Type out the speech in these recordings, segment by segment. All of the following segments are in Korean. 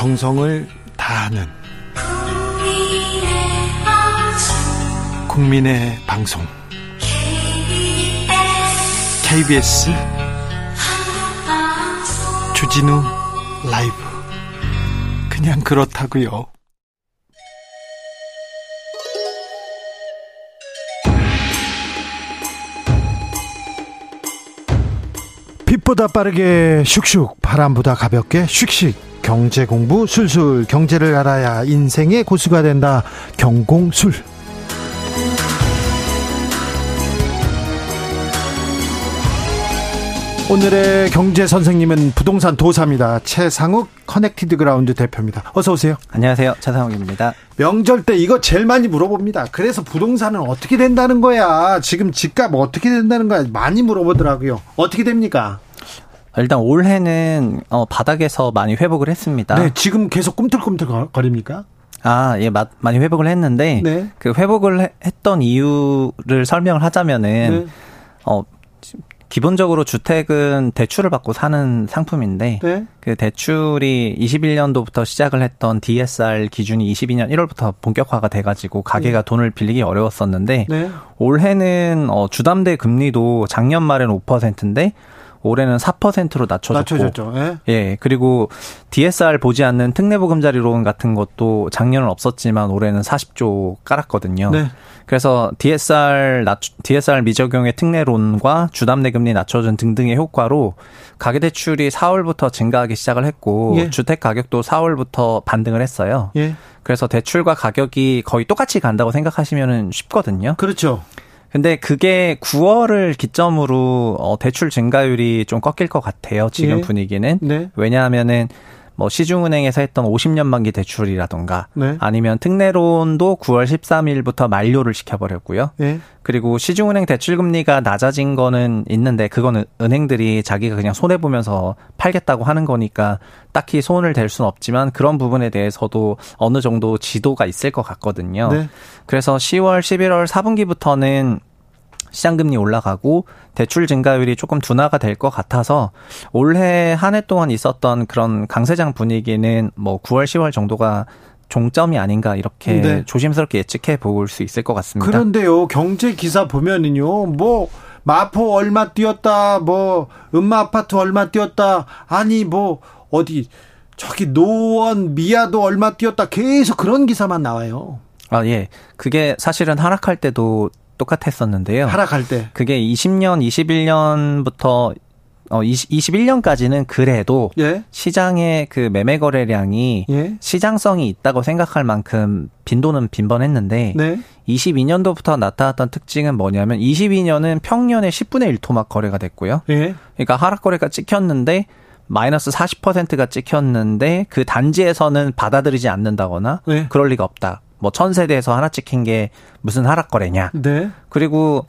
정성을 다하는 국민의 방송. KBS 주진우 라이브. 그냥 그렇다고요. 빛보다 빠르게 슉슉 바람보다 가볍게 슉슉 경제 공부 술술 경제를 알아야 인생의 고수가 된다 경공술 오늘의 경제 선생님은 부동산 도사입니다. 채상욱 Connected Ground 대표입니다. 어서 오세요. 안녕하세요. 채상욱입니다. 명절 때 이거 제일 많이 물어봅니다. 그래서 부동산은 어떻게 된다는 거야? 지금 집값 어떻게 된다는 거야? 많이 물어보더라고요. 어떻게 됩니까? 일단 올해는 어, 바닥에서 많이 회복을 했습니다. 네, 지금 계속 꿈틀꿈틀 거립니까? 아, 예, 마, 많이 회복을 했는데 네. 그 회복을 했던 이유를 설명을 하자면은 네. 어 기본적으로 주택은 대출을 받고 사는 상품인데 네. 그 대출이 21년도부터 시작을 했던 DSR 기준이 22년 1월부터 본격화가 돼가지고 가게가 네. 돈을 빌리기 어려웠었는데 네. 올해는 어, 주담대 금리도 작년 말에는 5%인데 올해는 4%로 낮춰졌고 낮춰졌죠. 예. 예. 그리고 DSR 보지 않는 특례보금 자리론 같은 것도 작년은 없었지만 올해는 40조 깔았거든요. 네. 그래서 DSR 낮 DSR 미적용의 특례론과 주담대 금리 낮춰준 등등의 효과로 가계 대출이 4월부터 증가하기 시작을 했고 예. 주택 가격도 4월부터 반등을 했어요. 예. 그래서 대출과 가격이 거의 똑같이 간다고 생각하시면 쉽거든요. 그렇죠. 근데 그게 9월을 기점으로 어 대출 증가율이 좀 꺾일 것 같아요. 지금 예. 분위기는. 네. 왜냐하면은 뭐 시중은행에서 했던 50년 만기 대출이라던가 네. 아니면 특례론도 9월 13일부터 만료를 시켜버렸고요. 네. 그리고 시중은행 대출 금리가 낮아진 거는 있는데 그거는 은행들이 자기가 그냥 손해 보면서 팔겠다고 하는 거니까 딱히 손을 댈 수는 없지만 그런 부분에 대해서도 어느 정도 지도가 있을 것 같거든요. 네. 그래서 10월, 11월 4분기부터는 시장금리 올라가고 대출 증가율이 조금 둔화가 될 것 같아서 올해 한 해 동안 있었던 그런 강세장 분위기는 뭐 9월, 10월 정도가 종점이 아닌가 이렇게 네. 조심스럽게 예측해 볼 수 있을 것 같습니다. 그런데요, 경제 기사 보면은요, 뭐 마포 얼마 뛰었다, 뭐 음마 아파트 얼마 뛰었다, 아니 뭐 어디 저기 노원 미아도 얼마 뛰었다, 계속 그런 기사만 나와요. 아, 예. 그게 사실은 하락할 때도 똑같았었는데요. 하락할 때. 그게 20년, 21년부터 어 20, 21년까지는 그래도 예? 시장의 그 매매 거래량이 예? 시장성이 있다고 생각할 만큼 빈도는 빈번했는데 네? 22년도부터 나타났던 특징은 뭐냐면 22년은 평년의 10분의 1 토막 거래가 됐고요. 예? 그러니까 하락 거래가 찍혔는데 마이너스 40%가 찍혔는데 그 단지에서는 받아들이지 않는다거나 네. 그럴 리가 없다. 뭐 천세대에서 하나 찍힌 게 무슨 하락 거래냐. 네. 그리고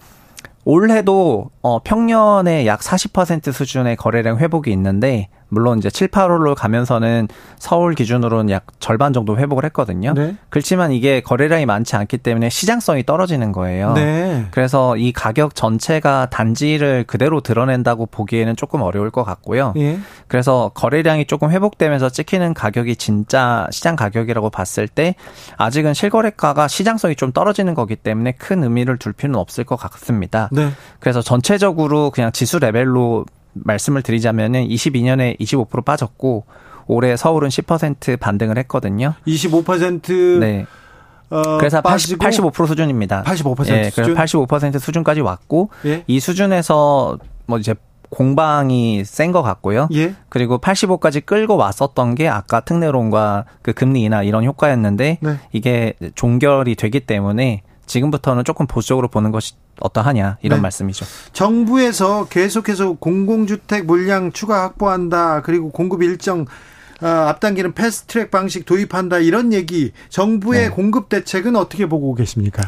올해도 어 평년에 약40% 수준의 거래량 회복이 있는데 물론 이제 7, 8월로 가면서는 서울 기준으로는 약 절반 정도 회복을 했거든요. 네. 그렇지만 이게 거래량이 많지 않기 때문에 시장성이 떨어지는 거예요. 네. 그래서 이 가격 전체가 단지를 그대로 드러낸다고 보기에는 조금 어려울 것 같고요. 예. 그래서 거래량이 조금 회복되면서 찍히는 가격이 진짜 시장 가격이라고 봤을 때 아직은 실거래가가 시장성이 좀 떨어지는 거기 때문에 큰 의미를 둘 필요는 없을 것 같습니다. 네. 그래서 전체적으로 그냥 지수 레벨로 말씀을 드리자면은 22년에 25% 빠졌고 올해 서울은 10% 반등을 했거든요. 25% 네. 어, 그래서 80, 85% 수준입니다. 85% 예, 수준. 그래서 85% 수준까지 왔고 예? 이 수준에서 뭐 이제 공방이 센 것 같고요. 예? 그리고 85까지 끌고 왔었던 게 아까 특례론과 그 금리 인하 이런 효과였는데 네. 이게 종결이 되기 때문에 지금부터는 조금 보수적으로 보는 것이 어떠하냐 이런 네. 말씀이죠. 정부에서 계속해서 공공주택 물량 추가 확보한다. 그리고 공급 일정 어, 앞당기는 패스트트랙 방식 도입한다 이런 얘기 정부의 네. 공급 대책은 어떻게 보고 계십니까?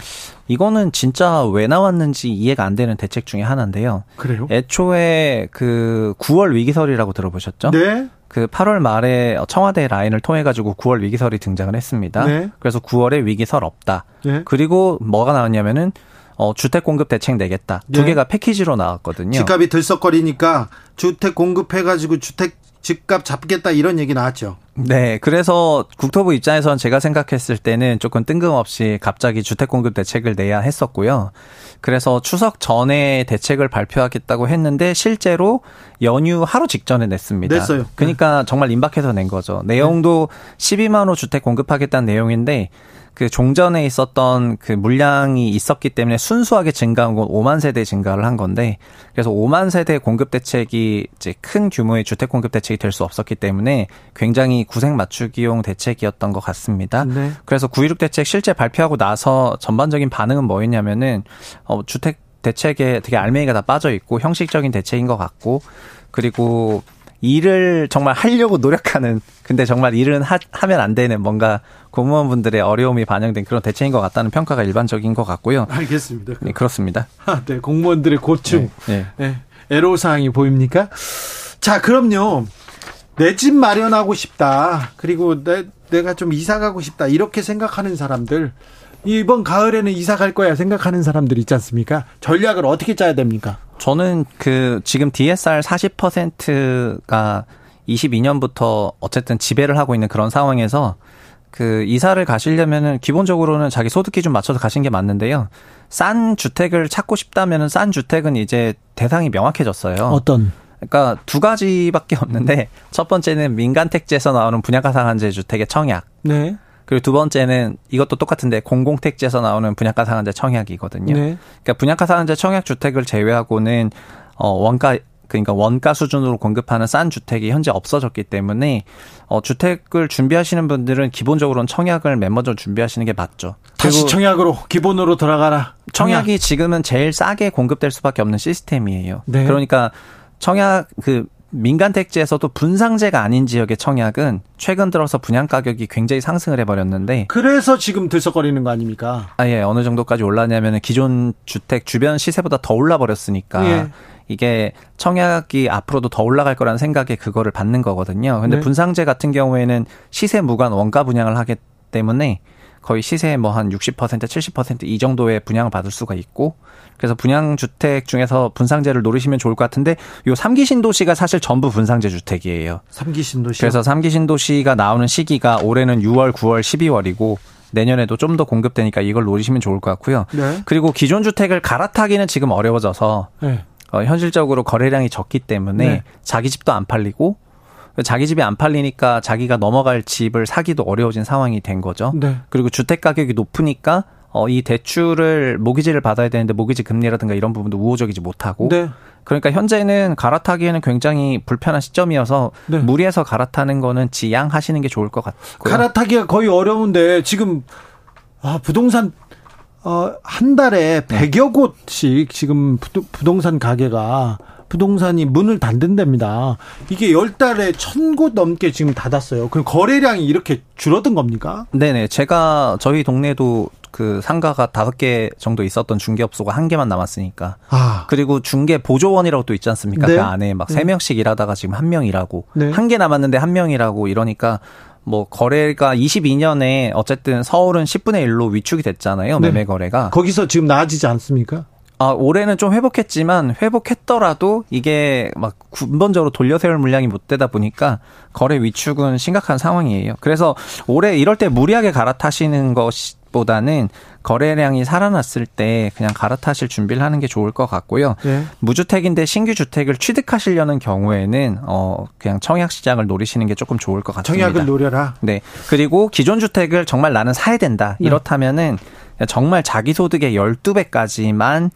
이거는 진짜 왜 나왔는지 이해가 안 되는 대책 중에 하나인데요. 그래요? 애초에 그 9월 위기설이라고 들어보셨죠? 네. 그 8월 말에 청와대 라인을 통해 가지고 9월 위기설이 등장을 했습니다. 네. 그래서 9월에 위기설 없다. 네. 그리고 뭐가 나왔냐면은 어, 주택 공급 대책 내겠다. 두 예. 개가 패키지로 나왔거든요. 집값이 들썩거리니까 주택 공급해가지고 주택 집값 잡겠다 이런 얘기 나왔죠. 네. 그래서 국토부 입장에서는 제가 생각했을 때는 조금 뜬금없이 갑자기 주택 공급 대책을 내야 했었고요. 그래서 추석 전에 대책을 발표하겠다고 했는데 실제로 연휴 하루 직전에 냈습니다. 냈어요. 그러니까 정말 임박해서 낸 거죠. 내용도 12만 호 주택 공급하겠다는 내용인데 그 종전에 있었던 그 물량이 있었기 때문에 순수하게 증가한 건 5만 세대 증가를 한 건데 그래서 5만 세대 공급 대책이 이제 큰 규모의 주택 공급 대책이 될 수 없었기 때문에 굉장히 구색 맞추기용 대책이었던 것 같습니다. 네. 그래서 9.16 대책 실제 발표하고 나서 전반적인 반응은 뭐였냐면은 어 주택 대책에 되게 알맹이가 다 빠져 있고 형식적인 대책인 것 같고 그리고 일을 정말 하려고 노력하는 근데 정말 일은 하, 하면 안 되는 뭔가 공무원분들의 어려움이 반영된 그런 대책인 것 같다는 평가가 일반적인 것 같고요. 알겠습니다. 네, 그렇습니다. 아, 네, 공무원들의 고충, 네, 네. 네, 애로사항이 보입니까? 자, 그럼요. 내 집 마련하고 싶다. 그리고 내, 내가 좀 이사 가고 싶다. 이렇게 생각하는 사람들. 이번 가을에는 이사 갈 거야 생각하는 사람들 있지 않습니까? 전략을 어떻게 짜야 됩니까? 저는 그 지금 DSR 40%가 22년부터 어쨌든 지배를 하고 있는 그런 상황에서 그 이사를 가시려면은 기본적으로는 자기 소득 기준 맞춰서 가신 게 맞는데요. 싼 주택을 찾고 싶다면은 싼 주택은 이제 대상이 명확해졌어요. 어떤? 그러니까 두 가지밖에 없는데 첫 번째는 민간 택지에서 나오는 분양가 상한제 주택의 청약. 네. 그리고 두 번째는 이것도 똑같은데 공공택지에서 나오는 분양가 상한제 청약이거든요. 네. 그러니까 분양가 상한제 청약 주택을 제외하고는 어 원가 그러니까 원가 수준으로 공급하는 싼 주택이 현재 없어졌기 때문에 어 주택을 준비하시는 분들은 기본적으로는 청약을 맨 먼저 준비하시는 게 맞죠. 다시 청약으로 기본으로 돌아가라. 청약. 이 지금은 제일 싸게 공급될 수밖에 없는 시스템이에요. 네. 그러니까 청약 그 민간 택지에서도 분상제가 아닌 지역의 청약은 최근 들어서 분양 가격이 굉장히 상승을 해버렸는데 그래서 지금 들썩거리는 거 아닙니까? 아예 어느 정도까지 올랐냐면 기존 주택 주변 시세보다 더 올라 버렸으니까 예. 이게 청약이 앞으로도 더 올라갈 거라는 생각에 그거를 받는 거거든요. 근데 네. 분상제 같은 경우에는 시세 무관 원가 분양을 하기 때문에 거의 시세의 뭐 한 60% 70%이 정도의 분양을 받을 수가 있고 그래서 분양 주택 중에서 분상제를 노리시면 좋을 것 같은데 요 3기 신도시가 사실 전부 분상제 주택이에요. 3기 신도시. 그래서 3기 신도시가 나오는 시기가 올해는 6월, 9월, 12월이고 내년에도 좀 더 공급되니까 이걸 노리시면 좋을 것 같고요. 네. 그리고 기존 주택을 갈아타기는 지금 어려워져서 네. 어, 현실적으로 거래량이 적기 때문에 네. 자기 집도 안 팔리고 자기 집이 안 팔리니까 자기가 넘어갈 집을 사기도 어려워진 상황이 된 거죠. 네. 그리고 주택 가격이 높으니까 어, 이 대출을 모기지를 받아야 되는데 모기지 금리라든가 이런 부분도 우호적이지 못하고 네. 그러니까 현재는 갈아타기에는 굉장히 불편한 시점이어서 네. 무리해서 갈아타는 거는 지양하시는 게 좋을 것 같고요. 갈아타기가 거의 어려운데 지금 아, 부동산 어, 한 달에 100여 곳씩 지금 부동산 가게가 부동산이 문을 닫는답니다. 이게 열 달에 천 곳 넘게 지금 닫았어요. 그럼 거래량이 이렇게 줄어든 겁니까? 네네. 제가 저희 동네도 그 상가가 다섯 개 정도 있었던 중개업소가 한 개만 남았으니까. 아. 그리고 중개 보조원이라고 또 있지 않습니까? 네. 그 안에 막 세 명씩 일하다가 지금 한 명 일하고 네. 한개 남았는데 한 명 일하고 이러니까 뭐 거래가 22년에 어쨌든 서울은 10분의 1로 위축이 됐잖아요. 네. 매매 거래가. 거기서 지금 나아지지 않습니까? 아, 올해는 좀 회복했지만 회복했더라도 이게 막 근본적으로 돌려 세울 물량이 못 되다 보니까 거래 위축은 심각한 상황이에요. 그래서 올해 이럴 때 무리하게 갈아타시는 것이 보다는 거래량이 살아났을 때 그냥 갈아타실 준비를 하는 게 좋을 것 같고요. 네. 무주택인데 신규 주택을 취득하시려는 경우에는 어 그냥 청약 시장을 노리시는 게 조금 좋을 것 같습니다. 청약을 노려라. 네. 그리고 기존 주택을 정말 나는 사야 된다. 네. 이렇다면은 정말 자기 소득의 12배까지만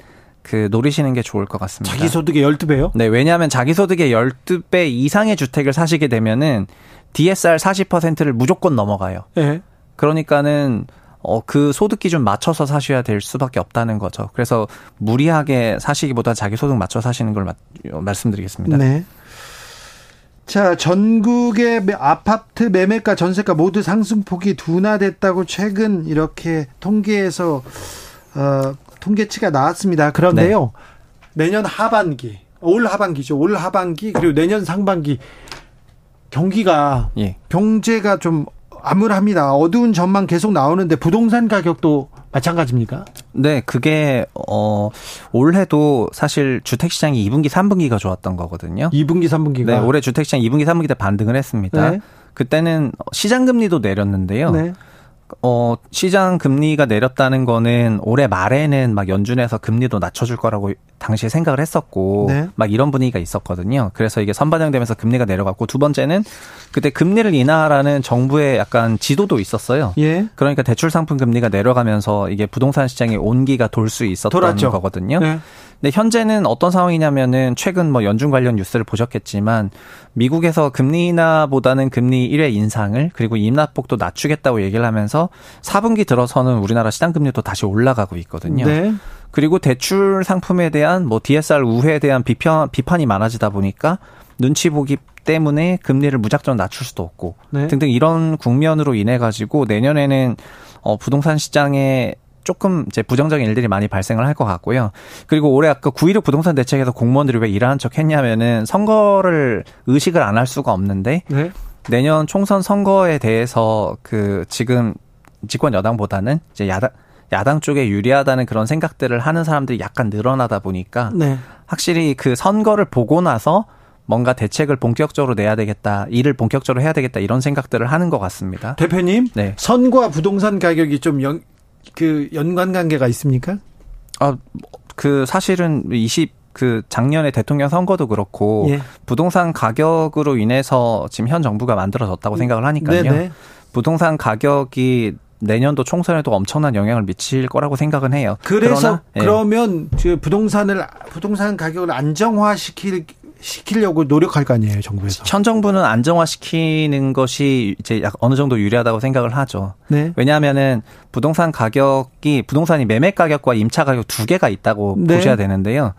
그 노리시는 게 좋을 것 같습니다. 자기 소득의 12배요? 네, 왜냐하면 자기 소득의 12배 이상의 주택을 사시게 되면은 DSR 40%를 무조건 넘어가요. 네. 그러니까는 어, 그 소득 기준 맞춰서 사셔야 될 수밖에 없다는 거죠. 그래서 무리하게 사시기보다 자기 소득 맞춰 사시는 걸 마, 말씀드리겠습니다. 네. 자, 전국의 아파트 매매가 전세가 모두 상승폭이 둔화됐다고 최근 이렇게 통계에서 어, 통계치가 나왔습니다. 그런데요. 네. 내년 하반기, 올 하반기죠. 올 하반기 그리고 내년 상반기 경기가 예. 경제가 좀 암울합니다. 어두운 전망 계속 나오는데 부동산 가격도 마찬가지입니까? 네, 그게 어 올해도 사실 주택 시장이 2분기, 3분기가 좋았던 거거든요. 2분기, 3분기가. 네, 올해 주택 시장 2분기, 3분기 때 반등을 했습니다. 네. 그때는 시장 금리도 내렸는데요. 네. 어, 시장 금리가 내렸다는 거는 올해 말에는 막 연준에서 금리도 낮춰줄 거라고 당시에 생각을 했었고, 네. 막 이런 분위기가 있었거든요. 그래서 이게 선반영되면서 금리가 내려갔고, 두 번째는 그때 금리를 인하라는 정부의 약간 지도도 있었어요. 예. 그러니까 대출 상품 금리가 내려가면서 이게 부동산 시장의 온기가 돌 수 있었던 돌았죠. 거거든요. 네. 근데 현재는 어떤 상황이냐면은 최근 뭐 연준 관련 뉴스를 보셨겠지만 미국에서 금리 인하보다는 금리 1회 인상을 그리고 임납폭도 낮추겠다고 얘기를 하면서 4분기 들어서는 우리나라 시장 금리도 다시 올라가고 있거든요. 네. 그리고 대출 상품에 대한 뭐 DSR 우회에 대한 비판 비판이 많아지다 보니까 눈치 보기 때문에 금리를 무작정 낮출 수도 없고 네. 등등 이런 국면으로 인해 가지고 내년에는 어 부동산 시장에 조금 이제 부정적인 일들이 많이 발생을 할 것 같고요. 그리고 올해 아까 9.16 부동산 대책에서 공무원들이 왜 일하는 척 했냐면은 선거를 의식을 안 할 수가 없는데 네. 내년 총선 선거에 대해서 그 지금 집권 여당보다는 이제 야당 야당 쪽에 유리하다는 그런 생각들을 하는 사람들이 약간 늘어나다 보니까 네. 확실히 그 선거를 보고 나서 뭔가 대책을 본격적으로 내야 되겠다, 일을 본격적으로 해야 되겠다 이런 생각들을 하는 것 같습니다. 대표님, 네. 선과 부동산 가격이 좀 영, 그 연관 관계가 있습니까? 아, 그 사실은 20, 그 작년에 대통령 선거도 그렇고 예. 부동산 가격으로 인해서 지금 현 정부가 만들어졌다고 음. 생각을 하니까요. 네네. 부동산 가격이 내년도 총선에도 엄청난 영향을 미칠 거라고 생각은 해요. 그래서 그러나, 예. 그러면 그 부동산을 부동산 가격을 안정화시킬 시키려고 노력할 거 아니에요, 정부에서. 현 정부는 안정화시키는 것이 이제 약 어느 정도 유리하다고 생각을 하죠. 네. 왜냐하면은 부동산 가격이 부동산이 매매 가격과 임차 가격 두 개가 있다고 네. 보셔야 되는데요.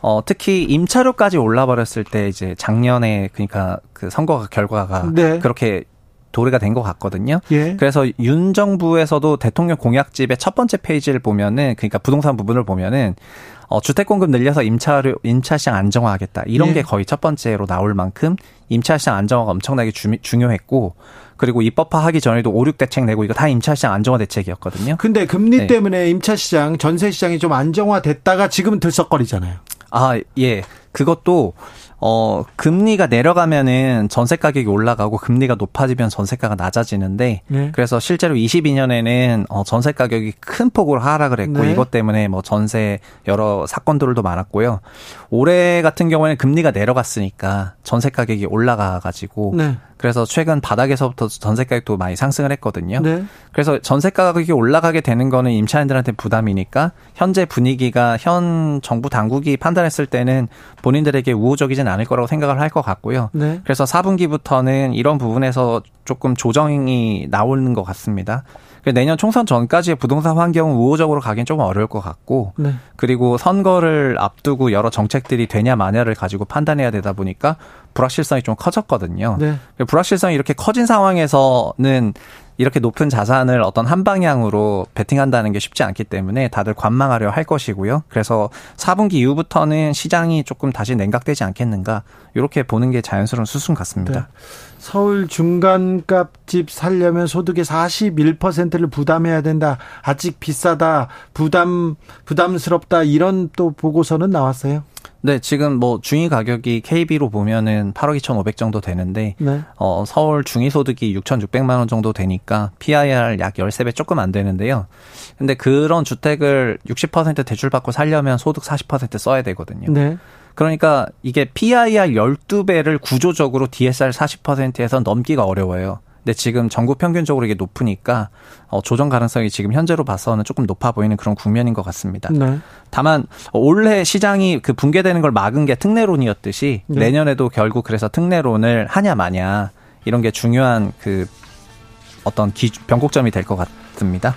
어, 특히 임차료까지 올라버렸을 때 이제 작년에 그러니까 그 선거 결과가 네. 그렇게 도래가 된 것 같거든요. 예. 그래서 윤 정부에서도 대통령 공약집의 첫 번째 페이지를 보면은 그러니까 부동산 부분을 보면은 어, 주택 공급 늘려서 임차료, 임차 시장 안정화하겠다. 이런 예. 게 거의 첫 번째로 나올 만큼 임차 시장 안정화가 엄청나게 주, 중요했고 그리고 입법화하기 전에도 5, 6 대책 내고 이거 다 임차 시장 안정화 대책이었거든요. 근데 금리 네. 때문에 임차 시장, 전세 시장이 좀 안정화됐다가 지금은 들썩거리잖아요. 아, 예. 그것도 어, 금리가 내려가면은 전세 가격이 올라가고 금리가 높아지면 전세가가 낮아지는데 네. 그래서 실제로 22년에는 어, 전세 가격이 큰 폭으로 하락을 했고 네. 이것 때문에 뭐 전세 여러 사건들도 많았고요. 올해 같은 경우에는 금리가 내려갔으니까 전세 가격이 올라가 가지고 네. 그래서 최근 바닥에서부터 전세 가격도 많이 상승을 했거든요. 네. 그래서 전세 가격이 올라가게 되는 거는 임차인들한테 부담이니까 현재 분위기가 현 정부 당국이 판단했을 때는 본인들에게 우호적이진 않을 거라고 생각을 할 것 같고요. 네. 그래서 4분기부터는 이런 부분에서 조금 조정이 나오는 것 같습니다. 내년 총선 전까지의 부동산 환경은 우호적으로 가긴 좀 어려울 것 같고 네. 그리고 선거를 앞두고 여러 정책들이 되냐 마냐를 가지고 판단해야 되다 보니까 불확실성이 좀 커졌거든요. 네. 불확실성이 이렇게 커진 상황에서는 이렇게 높은 자산을 어떤 한 방향으로 베팅한다는 게 쉽지 않기 때문에 다들 관망하려 할 것이고요. 그래서 4분기 이후부터는 시장이 조금 다시 냉각되지 않겠는가 이렇게 보는 게 자연스러운 수순 같습니다. 네. 서울 중간값 집 살려면 소득의 41%를 부담해야 된다. 아직 비싸다. 부담 부담스럽다. 이런 또 보고서는 나왔어요. 네, 지금 뭐 중위 가격이 KB로 보면은 8억 2,500 정도 되는데 네. 어 서울 중위 소득이 6,600만 원 정도 되니까 PIR 약 13배 조금 안 되는데요. 근데 그런 주택을 60% 대출 받고 살려면 소득 40% 써야 되거든요. 네. 그러니까 이게 PIR 12배를 구조적으로 DSR 40%에서 넘기가 어려워요. 근데 지금 전국 평균적으로 이게 높으니까 어, 조정 가능성이 지금 현재로 봐서는 조금 높아 보이는 그런 국면인 것 같습니다. 네. 다만 올해 시장이 그 붕괴되는 걸 막은 게 특례론이었듯이 네. 내년에도 결국 그래서 특례론을 하냐 마냐 이런 게 중요한 그 어떤 기, 변곡점이 될 것 같습니다.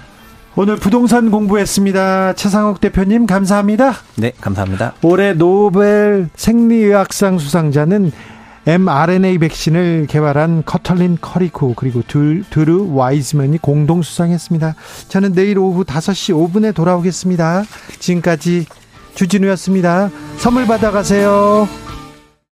오늘 부동산 공부했습니다. 채상욱 대표님 감사합니다. 네, 감사합니다. 올해 노벨 생리의학상 수상자는 mRNA 백신을 개발한 커털린 커리코 그리고 드, 드루 와이즈맨이 공동 수상했습니다. 저는 내일 오후 5시 5분에 돌아오겠습니다. 지금까지 주진우였습니다. 선물 받아가세요.